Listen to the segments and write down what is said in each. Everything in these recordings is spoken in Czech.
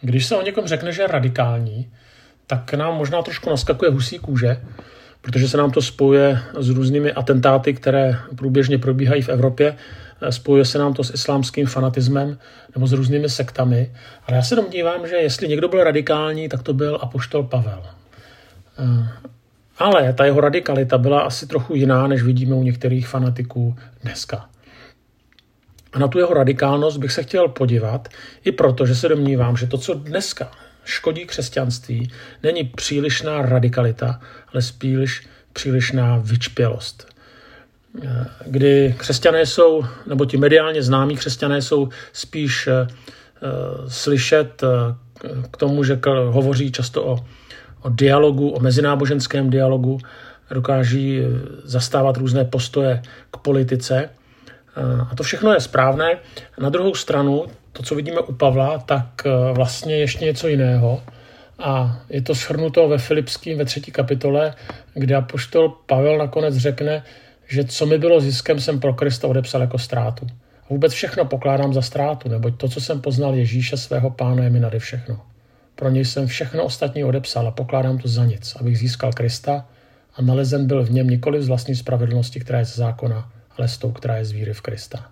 Když se o někom řekne, že je radikální, tak nám možná trošku naskakuje husí kůže, protože se nám to spojuje s různými atentáty, které průběžně probíhají v Evropě. Spojuje se nám to s islámským fanatismem nebo s různými sektami. Ale já se domnívám, že jestli někdo byl radikální, tak to byl apoštol Pavel. Ale ta jeho radikalita byla asi trochu jiná, než vidíme u některých fanatiků dneska. A na tu jeho radikálnost bych se chtěl podívat, i proto, že se domnívám, že to, co dneska škodí křesťanství, není přílišná radikalita, ale spíš přílišná vyčpělost. Kdy křesťané jsou, nebo ti mediálně známí křesťané jsou spíš uh, slyšet uh, k tomu, že hovoří často o, o dialogu, o mezináboženském dialogu, dokáží zastávat různé postoje k politice – a to všechno je správné. Na druhou stranu, to, co vidíme u Pavla, tak eh, vlastně ještě něco jiného. A je to shrnuto ve Filipským ve třetí kapitole, kde apoštol Pavel nakonec řekne, že co mi bylo ziskem, jsem pro Krista odepsal jako ztrátu. A vůbec všechno pokládám za ztrátu, neboť to, co jsem poznal Ježíše, svého pána, je mi nade všechno. Pro něj jsem všechno ostatní odepsal a pokládám to za nic, abych získal Krista a nalezen byl v něm nikoli z vlastní spravedlnosti, která je z zákona, ale s tou, která je z víry v Krista.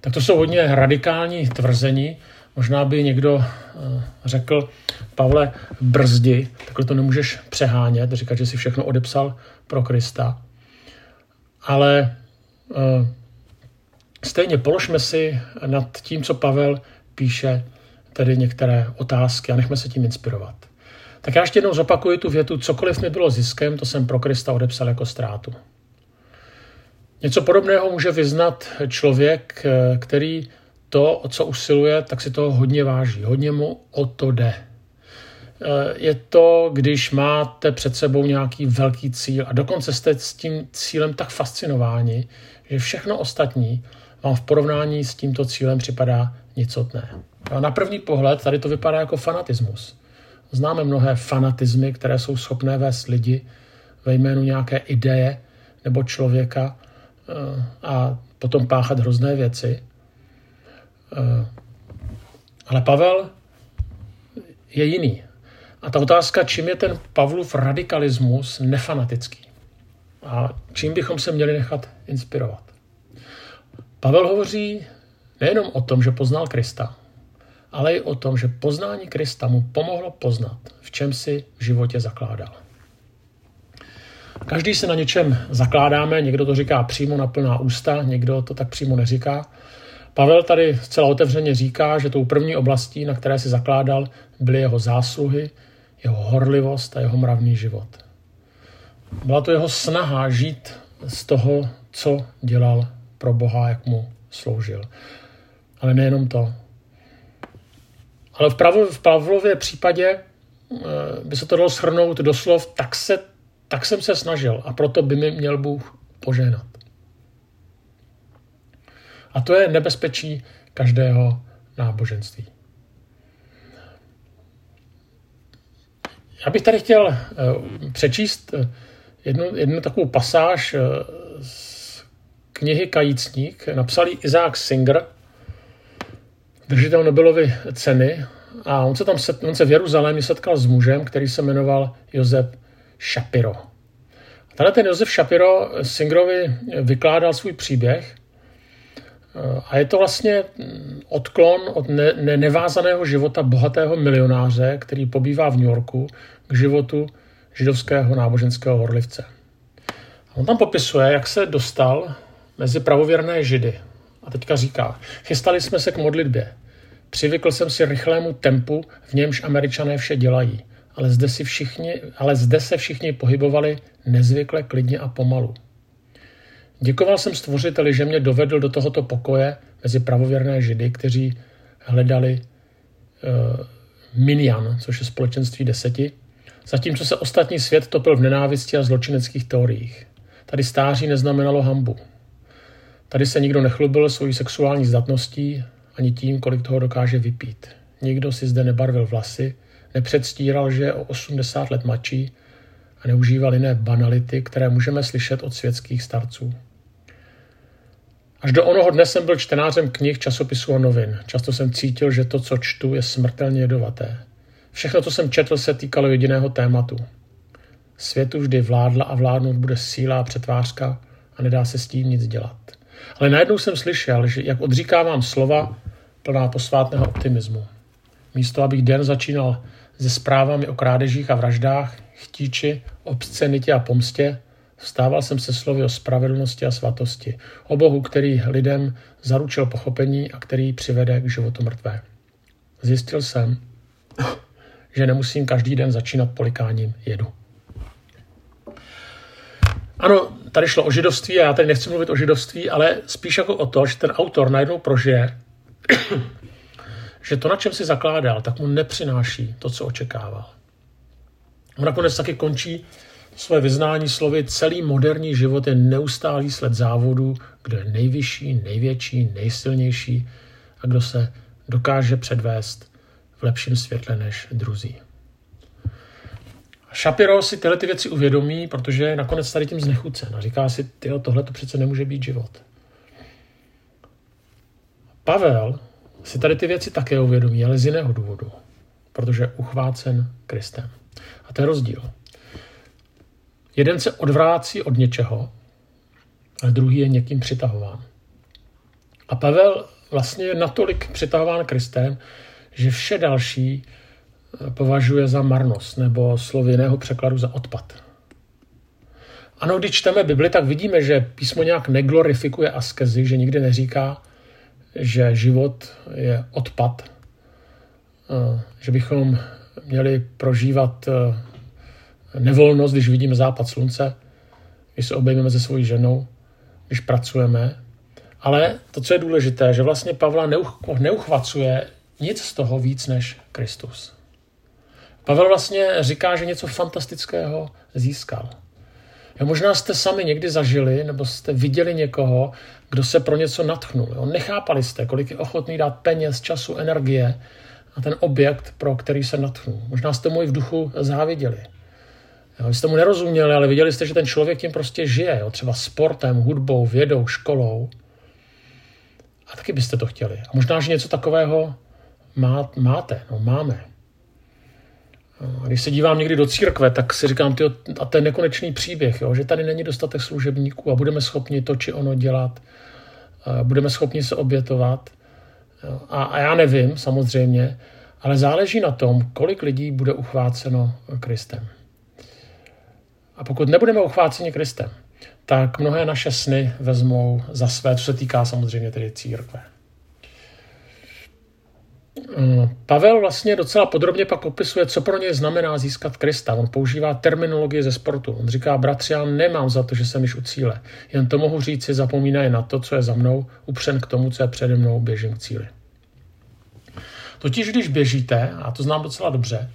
Tak to jsou hodně radikální tvrzení. Možná by někdo eh, řekl, Pavle, brzdi, takhle to nemůžeš přehánět, říkat, že si všechno odepsal pro Krista. Ale uh, stejně položme si nad tím, co Pavel píše, tedy některé otázky a nechme se tím inspirovat. Tak já ještě jednou zopakuju tu větu, cokoliv mi bylo ziskem, to jsem pro Krista odepsal jako ztrátu. Něco podobného může vyznat člověk, eh, který to, o co usiluje, tak si toho hodně váží. Hodně mu o to jde. Eh, je to, když máte před sebou nějaký velký cíl a dokonce jste s tím cílem tak fascinováni, že všechno ostatní vám v porovnání s tímto cílem připadá nicotné. A na první pohled tady to vypadá jako fanatismus. Známe mnohé fanatizmy, které jsou schopné vést lidi ve jménu nějaké ideje nebo člověka a potom páchat hrozné věci. Eh, ale Pavel je jiný. A ta otázka, čím je ten Pavlův radikalismus nefanatický? A čím bychom se měli nechat inspirovat? Pavel hovoří nejenom o tom, že poznal Krista, ale i o tom, že poznání Krista mu pomohlo poznat, v čem si v životě zakládal. Každý se na něčem zakládáme, někdo to říká přímo na plná ústa, někdo to tak přímo neříká. Pavel tady zcela otevřeně říká, že tou první oblastí, na které si zakládal, byly jeho zásluhy, jeho horlivost a jeho mravný život. Byla to jeho snaha žít z toho, co dělal pro Boha, jak mu sloužil. Ale nejenom to. Ale v, Pavlově případě eh, by se to dalo shrnout doslov, tak se tak jsem se snažil a proto by mi měl Bůh poženat. A to je nebezpečí každého náboženství. Já bych tady chtěl eh, přečíst eh, jednu, jednu takovou pasáž eh, z knihy Kajícník. Napsal ji Isaac Singer, držitel Nobelovy ceny. A on se tam on se v Jeruzalémě setkal s mužem, který se jmenoval Josef Shapiro. Tady ten Josef Shapiro Singrovi vykládal svůj příběh a je to vlastně odklon od ne- ne- nevázaného života bohatého milionáře, který pobývá v New Yorku, k životu židovského náboženského horlivce. A on tam popisuje, jak se dostal mezi pravověrné židy. A teďka říká, chystali jsme se k modlitbě. Přivykl jsem si rychlému tempu, v němž američané vše dělají ale zde, si všichni, ale zde se všichni pohybovali nezvykle, klidně a pomalu. Děkoval jsem stvořiteli, že mě dovedl do tohoto pokoje mezi pravověrné židy, kteří hledali uh, minyan, což je společenství deseti, zatímco se ostatní svět topil v nenávisti a zločineckých teoriích. Tady stáří neznamenalo hambu. Tady se nikdo nechlubil svojí sexuální zdatností ani tím, kolik toho dokáže vypít. Nikdo si zde nebarvil vlasy, nepředstíral, že je o 80 let mladší a neužíval jiné banality, které můžeme slyšet od světských starců. Až do onoho dne jsem byl čtenářem knih, časopisů a novin. Často jsem cítil, že to, co čtu, je smrtelně jedovaté. Všechno, co jsem četl, se týkalo jediného tématu. Světu vždy vládla a vládnout bude síla a přetvářka a nedá se s tím nic dělat. Ale najednou jsem slyšel, že jak odříkávám slova plná posvátného optimismu. Místo, abych den začínal se zprávami o krádežích a vraždách, chtíči, obscenitě a pomstě, vstával jsem se slovy o spravedlnosti a svatosti, o Bohu, který lidem zaručil pochopení a který přivede k životu mrtvé. Zjistil jsem, že nemusím každý den začínat polikáním jedu. Ano, tady šlo o židovství a já tady nechci mluvit o židovství, ale spíš jako o to, že ten autor najednou prožije, že to, na čem si zakládal, tak mu nepřináší to, co očekával. On nakonec taky končí své vyznání slovy celý moderní život je neustálý sled závodu, kdo je nejvyšší, největší, nejsilnější a kdo se dokáže předvést v lepším světle než druzí. Shapiro si tyhle ty věci uvědomí, protože je nakonec tady tím znechucen a říká si, tyjo, tohle to přece nemůže být život. Pavel si tady ty věci také uvědomí, ale z jiného důvodu, protože je uchvácen Kristem. A to je rozdíl. Jeden se odvrácí od něčeho, a druhý je někým přitahován. A Pavel vlastně je natolik přitahován Kristem, že vše další eh, považuje za marnost nebo slovy jiného překladu za odpad. Ano, když čteme Bibli, tak vidíme, že písmo nějak neglorifikuje askezi, že nikdy neříká, že život je odpad, že bychom měli prožívat eh, nevolnost, když vidíme západ slunce, když se obejmeme se svojí ženou, když pracujeme. Ale to, co je důležité, že vlastně Pavla neuchvacuje nic z toho víc než Kristus. Pavel vlastně říká, že něco fantastického získal. Jo, možná jste sami někdy zažili, nebo jste viděli někoho, kdo se pro něco natchnul. Jo. Nechápali jste, kolik je ochotný dát peněz, času, energie na ten objekt, pro který se natchnul. Možná jste mu i v duchu záviděli. Jo, vy jste mu nerozuměli, ale viděli jste, že ten člověk tím prostě žije. Jo, třeba sportem, hudbou, vědou, školou. A taky byste to chtěli. A možná, že něco takového má, máte, no máme. A když se dívám někdy do církve, tak si říkám, tyjo, a ten nekonečný příběh, jo, že tady není dostatek služebníků a budeme schopni to či ono dělat, a budeme schopni se obětovat. Jo. A, a já nevím, samozřejmě, ale záleží na tom, kolik lidí bude uchváceno Kristem. A pokud nebudeme uchváceni Kristem, tak mnohé naše sny vezmou za své, co se týká samozřejmě tedy církve. Eh, Pavel vlastně docela podrobně pak opisuje, co pro něj znamená získat Krista. On používá terminologii ze sportu. On říká, bratři, já nemám za to, že jsem již u cíle. Jen to mohu říci, zapomínají na to, co je za mnou, upřen k tomu, co je přede mnou, běžím k cíli. Totiž, když běžíte, a to znám docela dobře,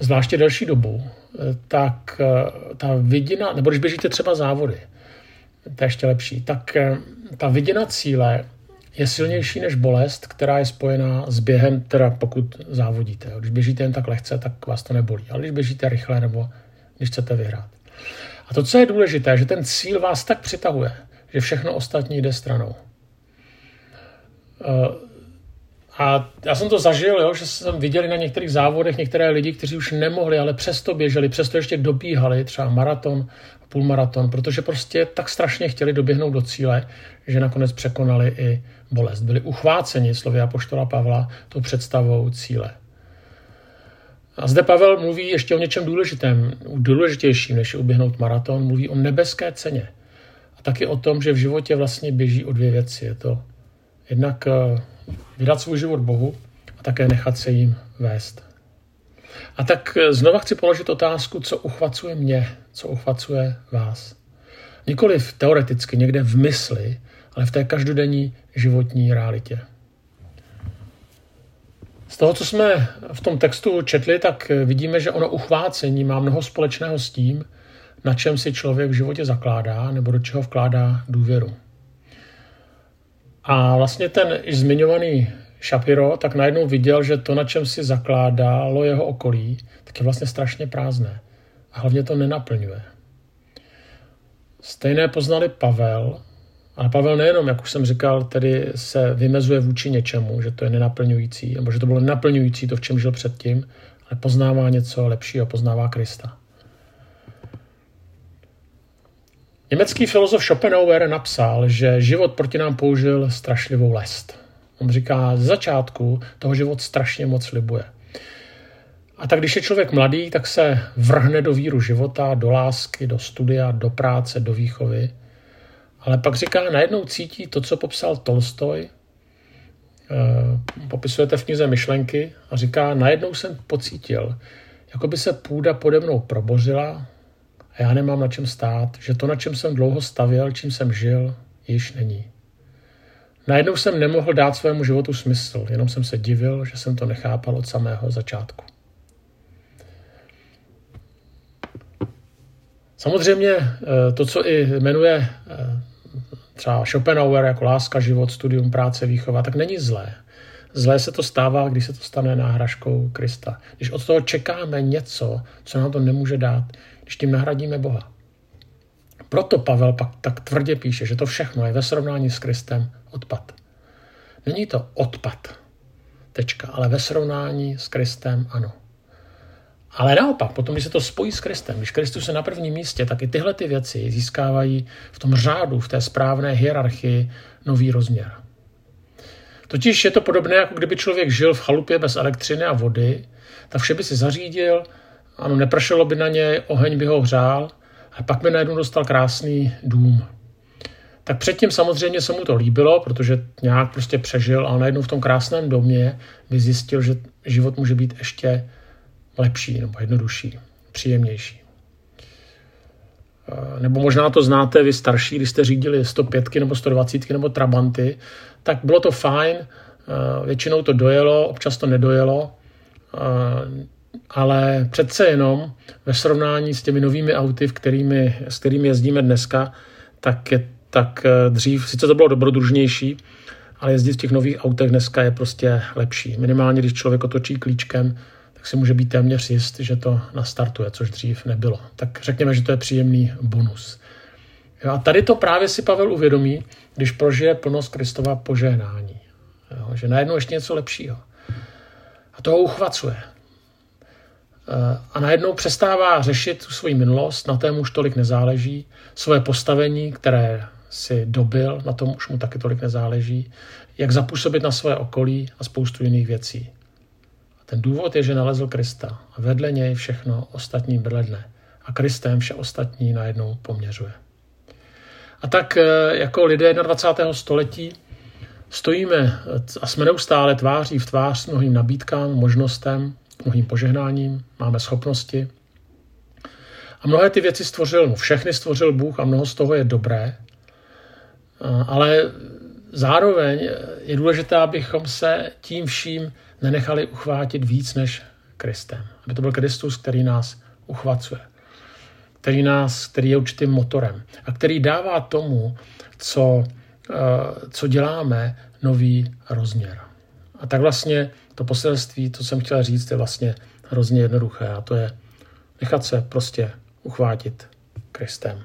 zvláště delší dobu, eh, tak eh, ta vidina, nebo když běžíte třeba závody, to je ještě lepší, tak ta vidina cíle je silnější než bolest, která je spojená s během, teda pokud závodíte. Když běžíte jen tak lehce, tak vás to nebolí. Ale když běžíte rychle nebo když chcete vyhrát. A to, co je důležité, že ten cíl vás tak přitahuje, že všechno ostatní jde stranou. A já jsem to zažil, jo, že jsem viděl na některých závodech některé lidi, kteří už nemohli, ale přesto běželi, přesto ještě dobíhali, třeba maraton, půlmaraton, protože prostě tak strašně chtěli doběhnout do cíle, že nakonec překonali i bolest. Byli uchváceni slovy apoštola Pavla tou představou cíle. A zde Pavel mluví ještě o něčem důležitém, důležitějším, než je uběhnout maraton, mluví o nebeské ceně. A taky o tom, že v životě vlastně běží o dvě věci. Je to jednak eh, vydat svůj život Bohu a také nechat se jim vést. A tak eh, znova chci položit otázku, co uchvacuje mě, co uchvacuje vás. Nikoliv teoreticky, někde v mysli, ale v té každodenní životní realitě. Z toho, co jsme v tom textu četli, tak vidíme, že ono uchvácení má mnoho společného s tím, na čem si člověk v životě zakládá nebo do čeho vkládá důvěru. A vlastně ten již zmiňovaný Shapiro tak najednou viděl, že to, na čem si zakládalo jeho okolí, tak je vlastně strašně prázdné. A hlavně to nenaplňuje. Stejné poznali Pavel Ale Pavel nejenom, jak už jsem říkal, tedy se vymezuje vůči něčemu, že to je nenaplňující, nebo že to bylo nenaplňující to, v čem žil předtím, ale poznává něco lepšího, poznává Krista. Německý filozof Schopenhauer napsal, že život proti nám použil strašlivou lest. On říká, z začátku toho život strašně moc slibuje. A tak když je člověk mladý, tak se vrhne do víru života, do lásky, do studia, do práce, do výchovy. Ale pak říká, najednou cítí to, co popsal Tolstoj, eh, popisujete v knize Myšlenky a říká, najednou jsem pocítil, jako by se půda pode mnou probořila a já nemám na čem stát, že to, na čem jsem dlouho stavěl, čím jsem žil, již není. Najednou jsem nemohl dát svému životu smysl, jenom jsem se divil, že jsem to nechápal od samého začátku. Samozřejmě eh, to, co i jmenuje eh, třeba Schopenhauer jako láska, život, studium, práce, výchova, tak není zlé. Zlé se to stává, když se to stane náhražkou Krista. Když od toho čekáme něco, co nám to nemůže dát, když tím nahradíme Boha. Proto Pavel pak tak tvrdě píše, že to všechno je ve srovnání s Kristem odpad. Není to odpad, tečka, ale ve srovnání s Kristem ano. Ale naopak, potom, když se to spojí s Kristem, když Kristus je na prvním místě, tak i tyhle ty věci získávají v tom řádu, v té správné hierarchii nový rozměr. Totiž je to podobné, jako kdyby člověk žil v chalupě bez elektřiny a vody, tak vše by si zařídil, ano, nepršelo by na něj, oheň by ho hřál, a pak by najednou dostal krásný dům. Tak předtím samozřejmě se mu to líbilo, protože nějak prostě přežil, ale najednou v tom krásném domě by zjistil, že život může být ještě lepší nebo jednodušší, příjemnější. Eh, nebo možná to znáte vy starší, když jste řídili 105 nebo 120 nebo Trabanty, tak bylo to fajn, eh, většinou to dojelo, občas to nedojelo, eh, ale přece jenom ve srovnání s těmi novými auty, v kterými, s kterými jezdíme dneska, tak, je, tak dřív, sice to bylo dobrodružnější, ale jezdit v těch nových autech dneska je prostě lepší. Minimálně, když člověk otočí klíčkem, tak si může být téměř jist, že to nastartuje, což dřív nebylo. Tak řekněme, že to je příjemný bonus. Jo, a tady to právě si Pavel uvědomí, když prožije plnost Kristova požehnání. Jo, že najednou ještě něco lepšího. A to ho uchvacuje. A najednou přestává řešit tu svoji minulost, na tom už tolik nezáleží, svoje postavení, které si dobil, na tom už mu taky tolik nezáleží, jak zapůsobit na své okolí a spoustu jiných věcí. Ten důvod je, že nalezl Krista a vedle něj všechno ostatní bledne a Kristem vše ostatní najednou poměřuje. A tak e, jako lidé 21. století stojíme a jsme neustále tváří v tvář s mnohým nabídkám, možnostem, mnohým požehnáním, máme schopnosti. A mnohé ty věci stvořil, no všechny stvořil Bůh a mnoho z toho je dobré, ale zároveň je důležité, abychom se tím vším nenechali uchvátit víc než Kristem. Aby to byl Kristus, který nás uchvacuje. Který, nás, který je určitým motorem a který dává tomu, co, eh, co děláme, nový rozměr. A tak vlastně to poselství, to jsem chtěl říct, je vlastně hrozně jednoduché a to je nechat se prostě uchvátit Kristem.